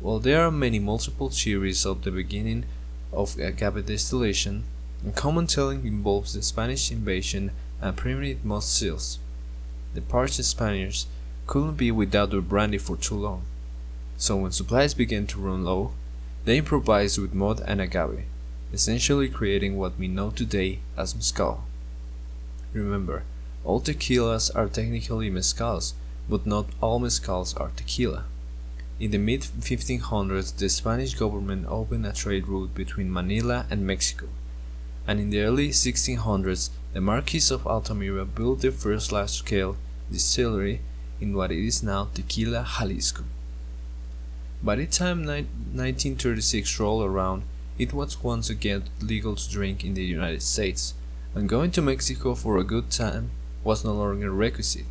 While there are many multiple theories of the beginning of agave distillation, a common telling involves the Spanish invasion and primitive mud seals. The parched Spaniards couldn't be without their brandy for too long, so when supplies began to run low, they improvised with mud and agave, essentially creating what we know today as mezcal. Remember, all tequilas are technically mezcals, but not all mezcals are tequila. In the mid 1500s, the Spanish government opened a trade route between Manila and Mexico, and in the early 1600s, the Marquis of Altamira built the first large scale distillery in what is now Tequila, Jalisco. By the time 1936 rolled around, it was once again legal to drink in the United States, and going to Mexico for a good time was no longer a requisite.